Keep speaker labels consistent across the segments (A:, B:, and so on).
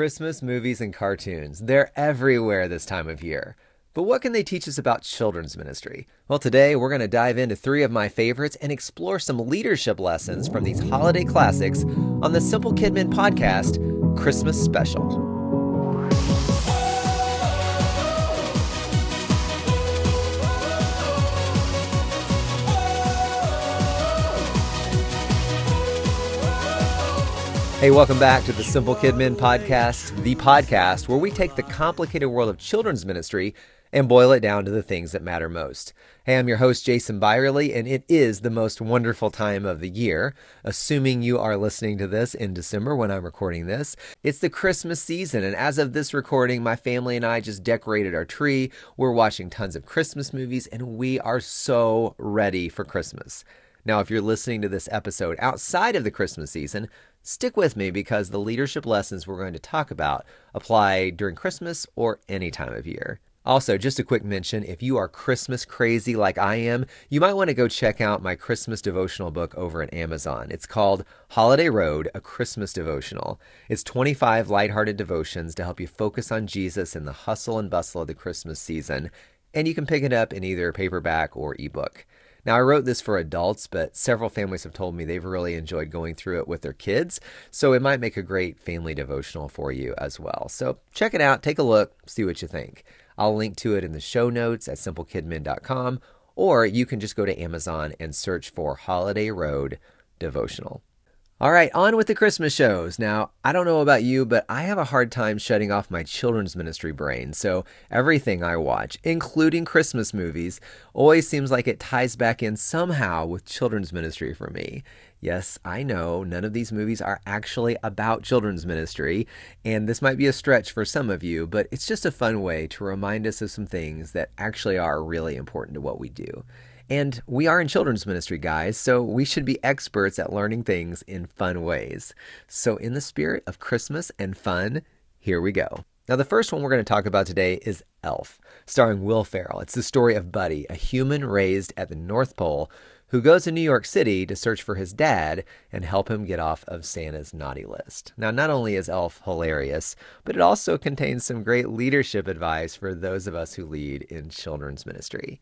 A: Christmas movies and cartoons. They're everywhere this time of year. But what can they teach us about children's ministry? Well, today we're going to dive into three of my favorites and explore some leadership lessons from these holiday classics on the Simple Kidmin podcast Christmas Special. Hey, welcome back to the Simple Kidmin podcast, the podcast where we take the complicated world of children's ministry and boil it down to the things that matter most. Hey, I'm your host, Jason Byerly, and it is the most wonderful time of the year, assuming you are listening to this in December when I'm recording this. It's the Christmas season, and as of this recording, my family and I just decorated our tree. We're watching tons of Christmas movies, and we are so ready for Christmas. Now, if you're listening to this episode outside of the Christmas season, Stick with me because the leadership lessons we're going to talk about apply during Christmas or any time of year. Also, just a quick mention if you are Christmas crazy like I am, you might want to go check out my Christmas devotional book over at Amazon. It's called Holiday Road, a Christmas devotional. It's 25 lighthearted devotions to help you focus on Jesus in the hustle and bustle of the Christmas season, and you can pick it up in either paperback or ebook. Now, I wrote this for adults, but several families have told me they've really enjoyed going through it with their kids, so it might make a great family devotional for you as well. So check it out, take a look, see what you think. I'll link to it in the show notes at simplekidmin.com, or you can just go to Amazon and search for Holiday Road Devotional. All right, on with the Christmas shows. Now, I don't know about you, but I have a hard time shutting off my children's ministry brain. So, everything I watch, including Christmas movies, always seems like it ties back in somehow with children's ministry for me. Yes, I know none of these movies are actually about children's ministry, and this might be a stretch for some of you, but it's just a fun way to remind us of some things that actually are really important to what we do. And we are in children's ministry, guys, so we should be experts at learning things in fun ways. So, in the spirit of Christmas and fun, here we go. Now, the first one we're going to talk about today is Elf, starring Will Ferrell. It's the story of Buddy, a human raised at the North Pole who goes to New York City to search for his dad and help him get off of Santa's naughty list. Now, not only is Elf hilarious, but it also contains some great leadership advice for those of us who lead in children's ministry.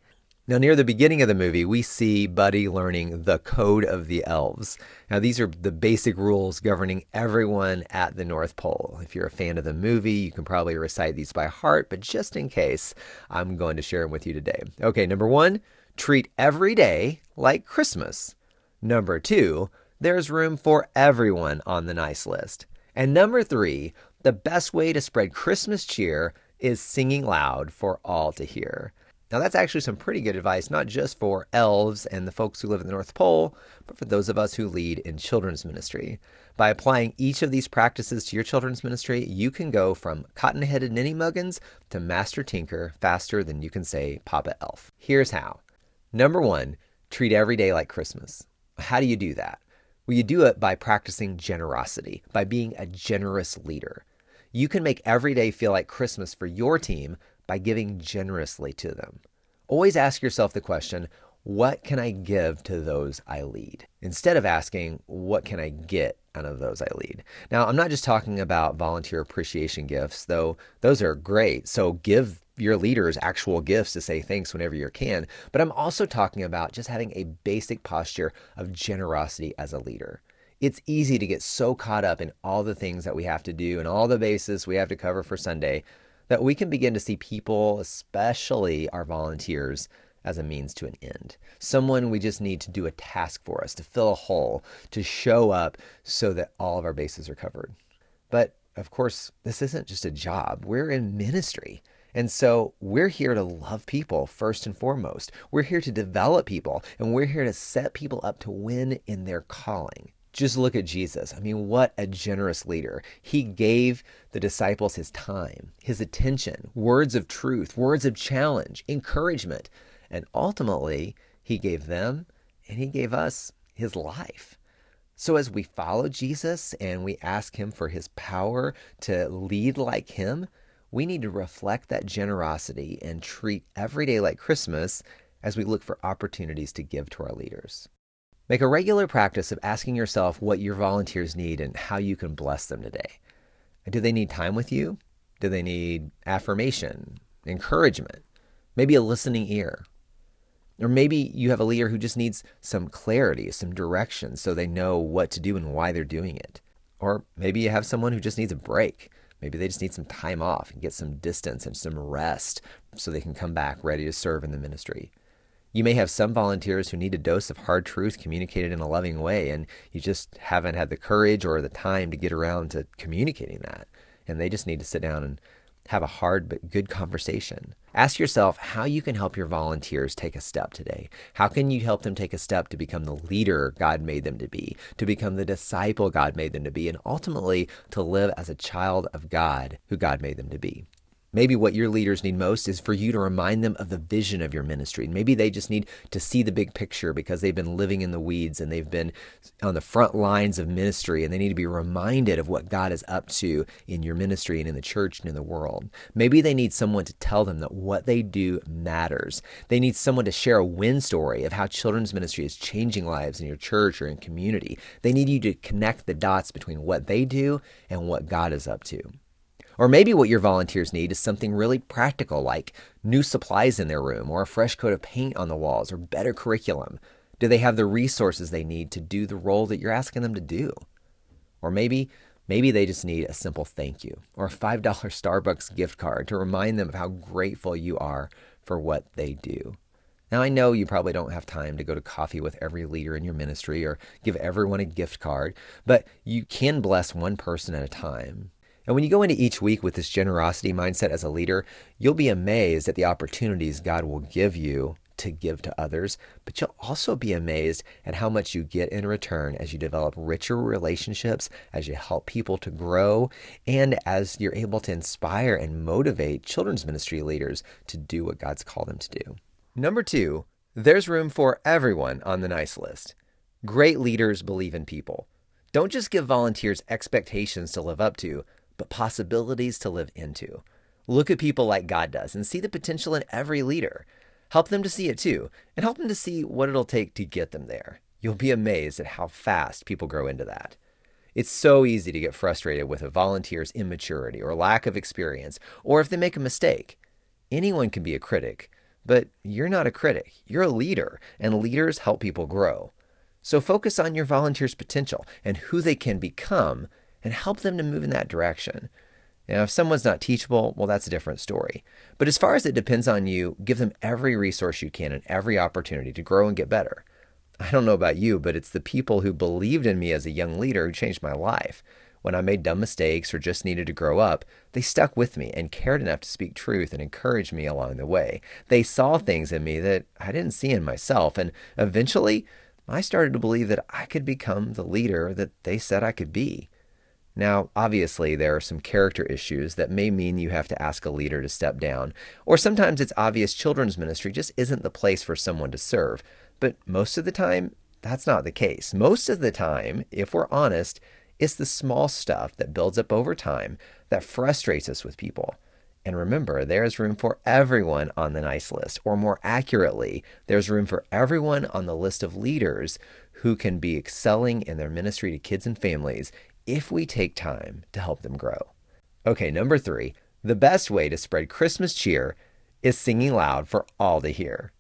A: Now, near the beginning of the movie, we see Buddy learning the Code of the Elves. Now, these are the basic rules governing everyone at the North Pole. If you're a fan of the movie, you can probably recite these by heart, but just in case, I'm going to share them with you today. Okay, number one, treat every day like Christmas. Number two, there's room for everyone on the nice list. And number three, the best way to spread Christmas cheer is singing loud for all to hear. Now, that's actually some pretty good advice, not just for elves and the folks who live in the North Pole, but for those of us who lead in children's ministry. By applying each of these practices to your children's ministry, you can go from cotton headed ninny muggins to master tinker faster than you can say Papa Elf. Here's how. Number one, treat every day like Christmas. How do you do that? Well, you do it by practicing generosity, by being a generous leader. You can make every day feel like Christmas for your team by giving generously to them. Always ask yourself the question, what can I give to those I lead? Instead of asking, what can I get out of those I lead? Now, I'm not just talking about volunteer appreciation gifts, though those are great. So give your leaders actual gifts to say thanks whenever you can. But I'm also talking about just having a basic posture of generosity as a leader. It's easy to get so caught up in all the things that we have to do and all the bases we have to cover for Sunday that we can begin to see people, especially our volunteers, as a means to an end. Someone we just need to do a task for us, to fill a hole, to show up so that all of our bases are covered. But of course, this isn't just a job, we're in ministry. And so we're here to love people first and foremost. We're here to develop people, and we're here to set people up to win in their calling. Just look at Jesus. I mean, what a generous leader. He gave the disciples his time, his attention, words of truth, words of challenge, encouragement, and ultimately, he gave them and he gave us his life. So, as we follow Jesus and we ask him for his power to lead like him, we need to reflect that generosity and treat every day like Christmas as we look for opportunities to give to our leaders. Make a regular practice of asking yourself what your volunteers need and how you can bless them today. Do they need time with you? Do they need affirmation, encouragement, maybe a listening ear? Or maybe you have a leader who just needs some clarity, some direction so they know what to do and why they're doing it. Or maybe you have someone who just needs a break. Maybe they just need some time off and get some distance and some rest so they can come back ready to serve in the ministry. You may have some volunteers who need a dose of hard truth communicated in a loving way, and you just haven't had the courage or the time to get around to communicating that. And they just need to sit down and have a hard but good conversation. Ask yourself how you can help your volunteers take a step today. How can you help them take a step to become the leader God made them to be, to become the disciple God made them to be, and ultimately to live as a child of God who God made them to be? Maybe what your leaders need most is for you to remind them of the vision of your ministry. Maybe they just need to see the big picture because they've been living in the weeds and they've been on the front lines of ministry and they need to be reminded of what God is up to in your ministry and in the church and in the world. Maybe they need someone to tell them that what they do matters. They need someone to share a win story of how children's ministry is changing lives in your church or in community. They need you to connect the dots between what they do and what God is up to. Or maybe what your volunteers need is something really practical like new supplies in their room, or a fresh coat of paint on the walls, or better curriculum. Do they have the resources they need to do the role that you're asking them to do? Or maybe maybe they just need a simple thank you or a $5 Starbucks gift card to remind them of how grateful you are for what they do. Now, I know you probably don't have time to go to coffee with every leader in your ministry or give everyone a gift card, but you can bless one person at a time. And when you go into each week with this generosity mindset as a leader, you'll be amazed at the opportunities God will give you to give to others, but you'll also be amazed at how much you get in return as you develop richer relationships, as you help people to grow, and as you're able to inspire and motivate children's ministry leaders to do what God's called them to do. Number two, there's room for everyone on the nice list. Great leaders believe in people. Don't just give volunteers expectations to live up to, but possibilities to live into. Look at people like God does and see the potential in every leader. Help them to see it too, and help them to see what it'll take to get them there. You'll be amazed at how fast people grow into that. It's so easy to get frustrated with a volunteer's immaturity or lack of experience, or if they make a mistake. Anyone can be a critic, but you're not a critic. You're a leader, and leaders help people grow. So focus on your volunteer's potential and who they can become and help them to move in that direction. Now, if someone's not teachable, well, that's a different story. But as far as it depends on you, give them every resource you can and every opportunity to grow and get better. I don't know about you, but it's the people who believed in me as a young leader who changed my life. When I made dumb mistakes or just needed to grow up, they stuck with me and cared enough to speak truth and encourage me along the way. They saw things in me that I didn't see in myself, and eventually I started to believe that I could become the leader that they said I could be. Now, obviously, there are some character issues that may mean you have to ask a leader to step down, or sometimes it's obvious children's ministry just isn't the place for someone to serve. But most of the time, that's not the case. Most of the time, if we're honest, it's the small stuff that builds up over time that frustrates us with people. And remember, there's room for everyone on the nice list, or more accurately, there's room for everyone on the list of leaders who can be excelling in their ministry to kids and families if we take time to help them grow. Okay, number three, the best way to spread Christmas cheer is singing loud for all to hear.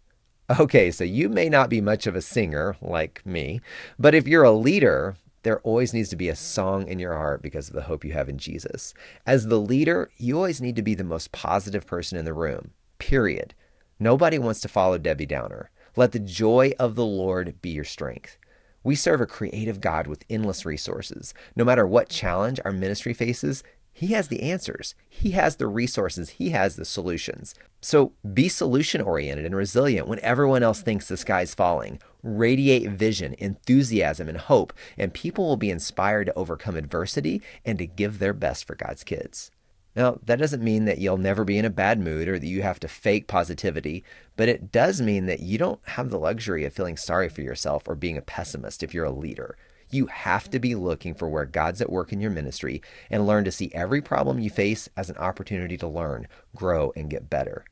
A: Okay, so you may not be much of a singer like me, but if you're a leader, there always needs to be a song in your heart because of the hope you have in Jesus. As the leader, you always need to be the most positive person in the room, period. Nobody wants to follow Debbie Downer. Let the joy of the Lord be your strength. We serve a creative God with endless resources. No matter what challenge our ministry faces, He has the answers. He has the resources. He has the solutions. So be solution oriented and resilient when everyone else thinks the sky's falling. Radiate vision, enthusiasm, and hope, and people will be inspired to overcome adversity and to give their best for God's kids. Now, that doesn't mean that you'll never be in a bad mood or that you have to fake positivity, but it does mean that you don't have the luxury of feeling sorry for yourself or being a pessimist if you're a leader. You have to be looking for where God's at work in your ministry and learn to see every problem you face as an opportunity to learn, grow, and get better.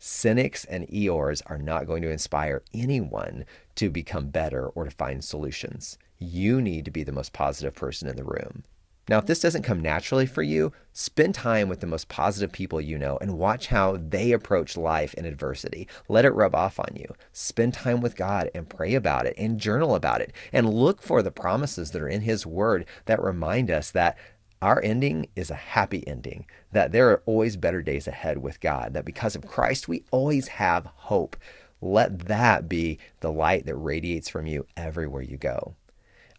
A: Cynics and Eeyores are not going to inspire anyone to become better or to find solutions. You need to be the most positive person in the room. Now, if this doesn't come naturally for you, spend time with the most positive people you know and watch how they approach life in adversity. Let it rub off on you. Spend time with God and pray about it and journal about it and look for the promises that are in His Word that remind us that our ending is a happy ending, that there are always better days ahead with God, that because of Christ, we always have hope. Let that be the light that radiates from you everywhere you go.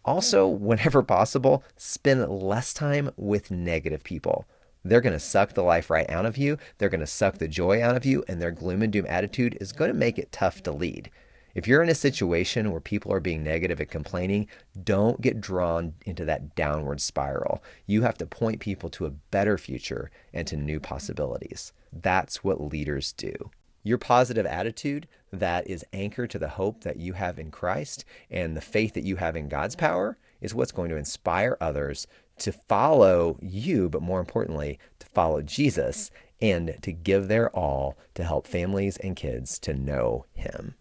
A: Also, mm. whenever possible, spend less time with negative people. They're going to suck the life right out of you. They're going to suck the joy out of you, and their gloom and doom attitude is going to make it tough to lead. If you're in a situation where people are being negative and complaining, don't get drawn into that downward spiral. You have to point people to a better future and to new possibilities. That's what leaders do. Your positive attitude that is anchored to the hope that you have in Christ and the faith that you have in God's power is what's going to inspire others to follow you, but more importantly, to follow Jesus and to give their all to help families and kids to know Him.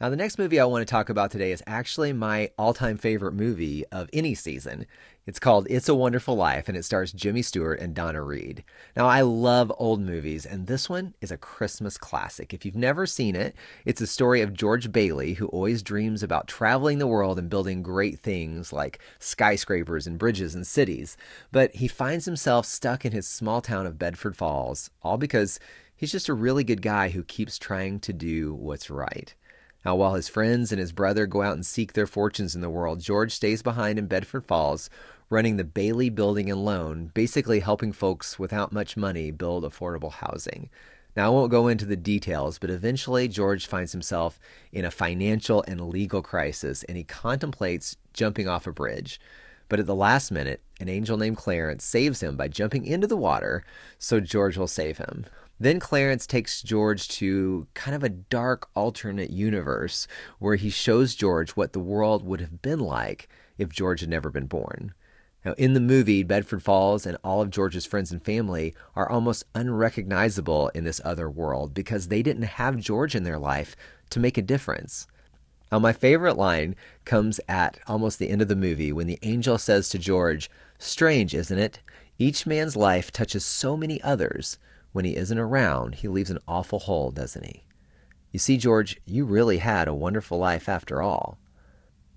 A: Now, the next movie I want to talk about today is actually my all time favorite movie of any season. It's called It's a Wonderful Life and it stars Jimmy Stewart and Donna Reed. Now, I love old movies, and this one is a Christmas classic. If you've never seen it, it's a story of George Bailey, who always dreams about traveling the world and building great things like skyscrapers and bridges and cities. But he finds himself stuck in his small town of Bedford Falls, all because he's just a really good guy who keeps trying to do what's right. Now, while his friends and his brother go out and seek their fortunes in the world, George stays behind in Bedford Falls, running the Bailey Building and Loan, basically helping folks without much money build affordable housing. Now, I won't go into the details, but eventually George finds himself in a financial and legal crisis and he contemplates jumping off a bridge. But at the last minute, an angel named Clarence saves him by jumping into the water, so George will save him. Then Clarence takes George to kind of a dark alternate universe where he shows George what the world would have been like if George had never been born. Now, in the movie, Bedford Falls and all of George's friends and family are almost unrecognizable in this other world because they didn't have George in their life to make a difference. Now, my favorite line comes at almost the end of the movie when the angel says to George, Strange, isn't it? Each man's life touches so many others. When he isn't around, he leaves an awful hole, doesn't he? You see, George, you really had a wonderful life after all.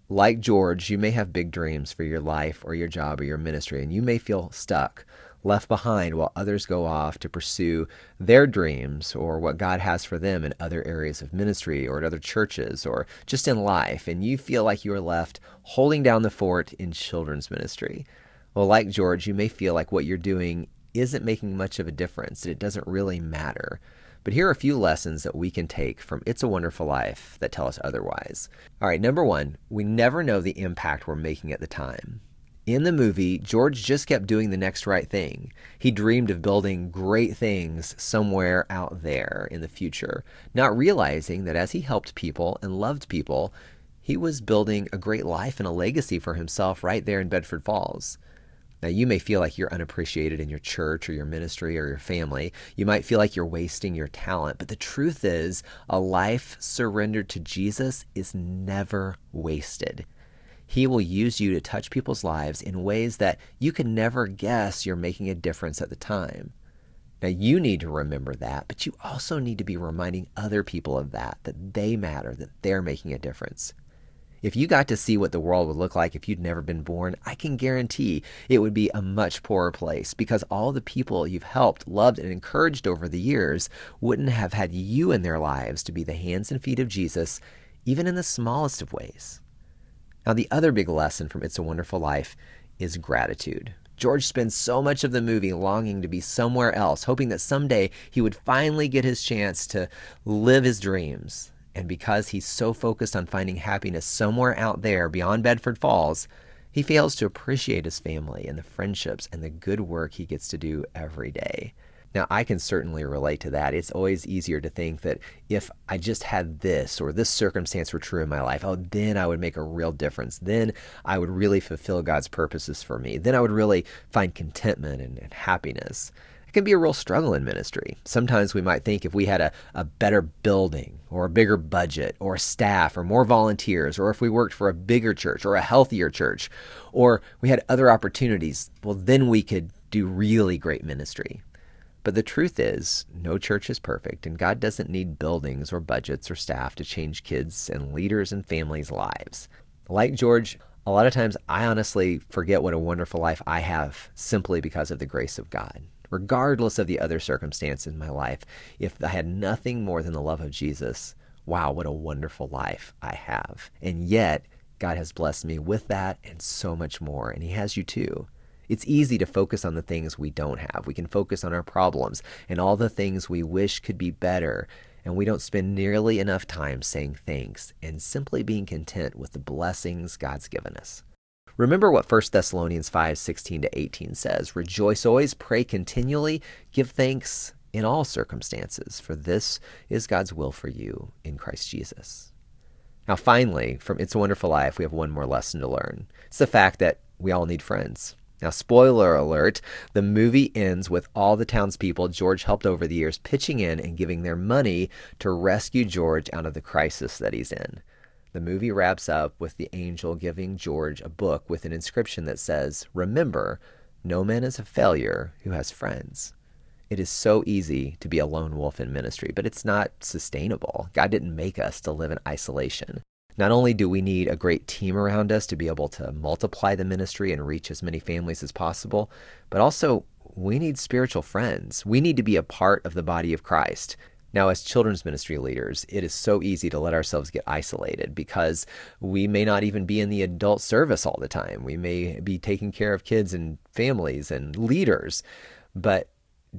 A: Like George, you may have big dreams for your life or your job or your ministry, and you may feel stuck, left behind while others go off to pursue their dreams or what God has for them in other areas of ministry or at other churches or just in life, and you feel like you are left holding down the fort in children's ministry. Well, like George, you may feel like what you're doing isn't making much of a difference, that it doesn't really matter. But here are a few lessons that we can take from It's a Wonderful Life that tell us otherwise. All right, number one, we never know the impact we're making at the time. In the movie, George just kept doing the next right thing. He dreamed of building great things somewhere out there in the future, not realizing that as he helped people and loved people, he was building a great life and a legacy for himself right there in Bedford Falls. Now, you may feel like you're unappreciated in your church or your ministry or your family. You might feel like you're wasting your talent. But the truth is, a life surrendered to Jesus is never wasted. He will use you to touch people's lives in ways that you can never guess you're making a difference at the time. Now, you need to remember that, but you also need to be reminding other people of that, that they matter, that they're making a difference. If you got to see what the world would look like if you'd never been born, I can guarantee it would be a much poorer place because all the people you've helped, loved, and encouraged over the years wouldn't have had you in their lives to be the hands and feet of Jesus, even in the smallest of ways. Now, the other big lesson from It's a Wonderful Life is gratitude. George spends so much of the movie longing to be somewhere else, hoping that someday he would finally get his chance to live his dreams. And because he's so focused on finding happiness somewhere out there beyond Bedford Falls, he fails to appreciate his family and the friendships and the good work he gets to do every day. Now, I can certainly relate to that. It's always easier to think that if I just had this or this circumstance were true in my life, oh, then I would make a real difference. Then I would really fulfill God's purposes for me. Then I would really find contentment and, and happiness. It can be a real struggle in ministry. Sometimes we might think if we had a, a better building or a bigger budget or staff or more volunteers, or if we worked for a bigger church or a healthier church, or we had other opportunities, well, then we could do really great ministry. But the truth is, no church is perfect, and God doesn't need buildings or budgets or staff to change kids and leaders and families' lives. Like George, a lot of times I honestly forget what a wonderful life I have simply because of the grace of God. Regardless of the other circumstances in my life, if I had nothing more than the love of Jesus, wow, what a wonderful life I have. And yet, God has blessed me with that and so much more, and He has you too. It's easy to focus on the things we don't have. We can focus on our problems and all the things we wish could be better, and we don't spend nearly enough time saying thanks and simply being content with the blessings God's given us. Remember what 1 Thessalonians 5 16 to 18 says Rejoice always, pray continually, give thanks in all circumstances, for this is God's will for you in Christ Jesus. Now, finally, from It's a Wonderful Life, we have one more lesson to learn. It's the fact that we all need friends. Now, spoiler alert, the movie ends with all the townspeople George helped over the years pitching in and giving their money to rescue George out of the crisis that he's in. The movie wraps up with the angel giving George a book with an inscription that says, Remember, no man is a failure who has friends. It is so easy to be a lone wolf in ministry, but it's not sustainable. God didn't make us to live in isolation. Not only do we need a great team around us to be able to multiply the ministry and reach as many families as possible, but also we need spiritual friends. We need to be a part of the body of Christ. Now, as children's ministry leaders, it is so easy to let ourselves get isolated because we may not even be in the adult service all the time. We may be taking care of kids and families and leaders, but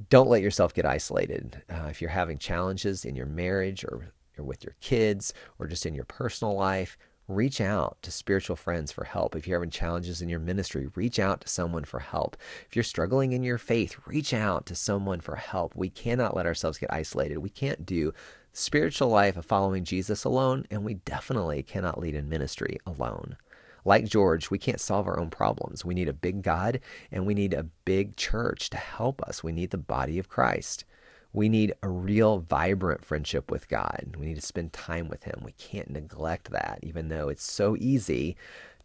A: don't let yourself get isolated. Uh, if you're having challenges in your marriage or or with your kids or just in your personal life, reach out to spiritual friends for help. If you're having challenges in your ministry, reach out to someone for help. If you're struggling in your faith, reach out to someone for help. We cannot let ourselves get isolated. We can't do spiritual life of following Jesus alone, and we definitely cannot lead in ministry alone. Like George, we can't solve our own problems. We need a big God and we need a big church to help us. We need the body of Christ. We need a real vibrant friendship with God. We need to spend time with Him. We can't neglect that, even though it's so easy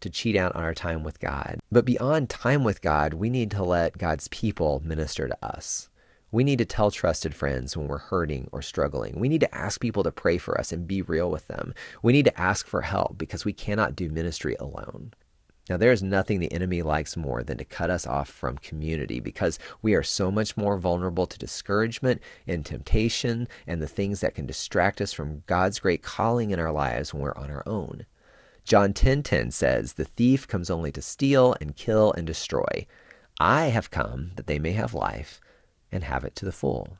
A: to cheat out on our time with God. But beyond time with God, we need to let God's people minister to us. We need to tell trusted friends when we're hurting or struggling. We need to ask people to pray for us and be real with them. We need to ask for help because we cannot do ministry alone. Now, there is nothing the enemy likes more than to cut us off from community because we are so much more vulnerable to discouragement and temptation and the things that can distract us from God's great calling in our lives when we're on our own. John 10:10 10, 10 says, "The thief comes only to steal and kill and destroy. I have come that they may have life and have it to the full."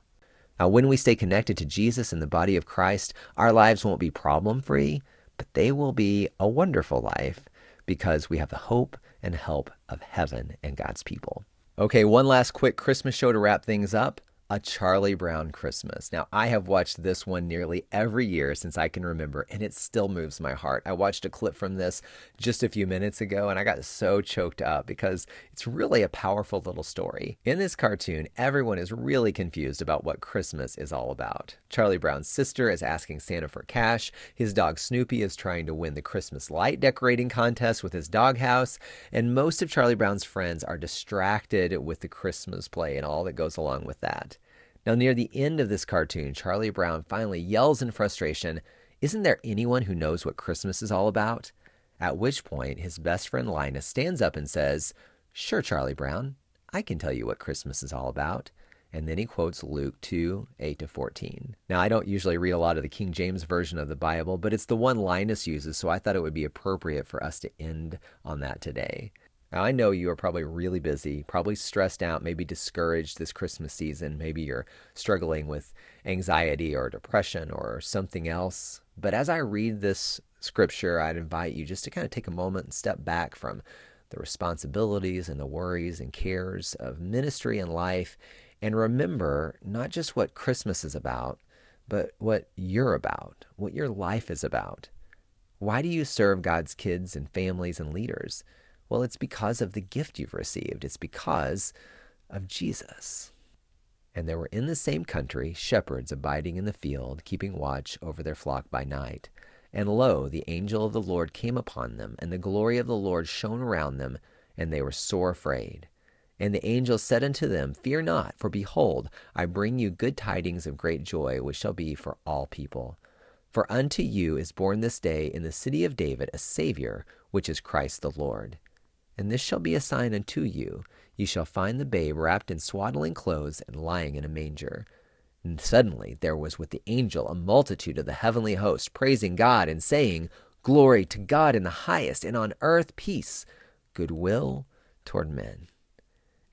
A: Now, when we stay connected to Jesus and the body of Christ, our lives won't be problem free, but they will be a wonderful life because we have the hope and help of heaven and God's people. Okay, one last quick Christmas show to wrap things up. A Charlie Brown Christmas. Now, I have watched this one nearly every year since I can remember, and it still moves my heart. I watched a clip from this just a few minutes ago, and I got so choked up because it's really a powerful little story. In this cartoon, everyone is really confused about what Christmas is all about. Charlie Brown's sister is asking Santa for cash, his dog Snoopy is trying to win the Christmas light decorating contest with his doghouse, and most of Charlie Brown's friends are distracted with the Christmas play and all that goes along with that. Now, near the end of this cartoon, Charlie Brown finally yells in frustration, Isn't there anyone who knows what Christmas is all about? At which point, his best friend Linus stands up and says, Sure, Charlie Brown, I can tell you what Christmas is all about. And then he quotes Luke 2 8 to 14. Now, I don't usually read a lot of the King James Version of the Bible, but it's the one Linus uses, so I thought it would be appropriate for us to end on that today. Now, I know you are probably really busy, probably stressed out, maybe discouraged this Christmas season. Maybe you're struggling with anxiety or depression or something else. But as I read this scripture, I'd invite you just to kind of take a moment and step back from the responsibilities and the worries and cares of ministry and life and remember not just what Christmas is about, but what you're about, what your life is about. Why do you serve God's kids and families and leaders? Well, it's because of the gift you've received. It's because of Jesus. And there were in the same country shepherds abiding in the field, keeping watch over their flock by night. And lo, the angel of the Lord came upon them, and the glory of the Lord shone around them, and they were sore afraid. And the angel said unto them, Fear not, for behold, I bring you good tidings of great joy, which shall be for all people. For unto you is born this day in the city of David a Saviour, which is Christ the Lord. And this shall be a sign unto you you shall find the babe wrapped in swaddling clothes and lying in a manger. And suddenly there was with the angel a multitude of the heavenly host, praising God and saying, Glory to God in the highest, and on earth peace, goodwill toward men.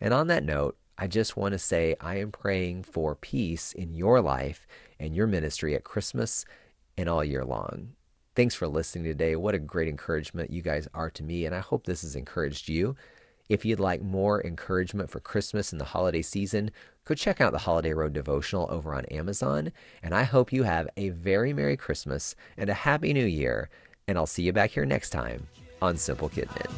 A: And on that note, I just want to say I am praying for peace in your life and your ministry at Christmas and all year long. Thanks for listening today. What a great encouragement you guys are to me, and I hope this has encouraged you. If you'd like more encouragement for Christmas and the holiday season, go check out the Holiday Road devotional over on Amazon. And I hope you have a very Merry Christmas and a Happy New Year. And I'll see you back here next time on Simple Kidmin.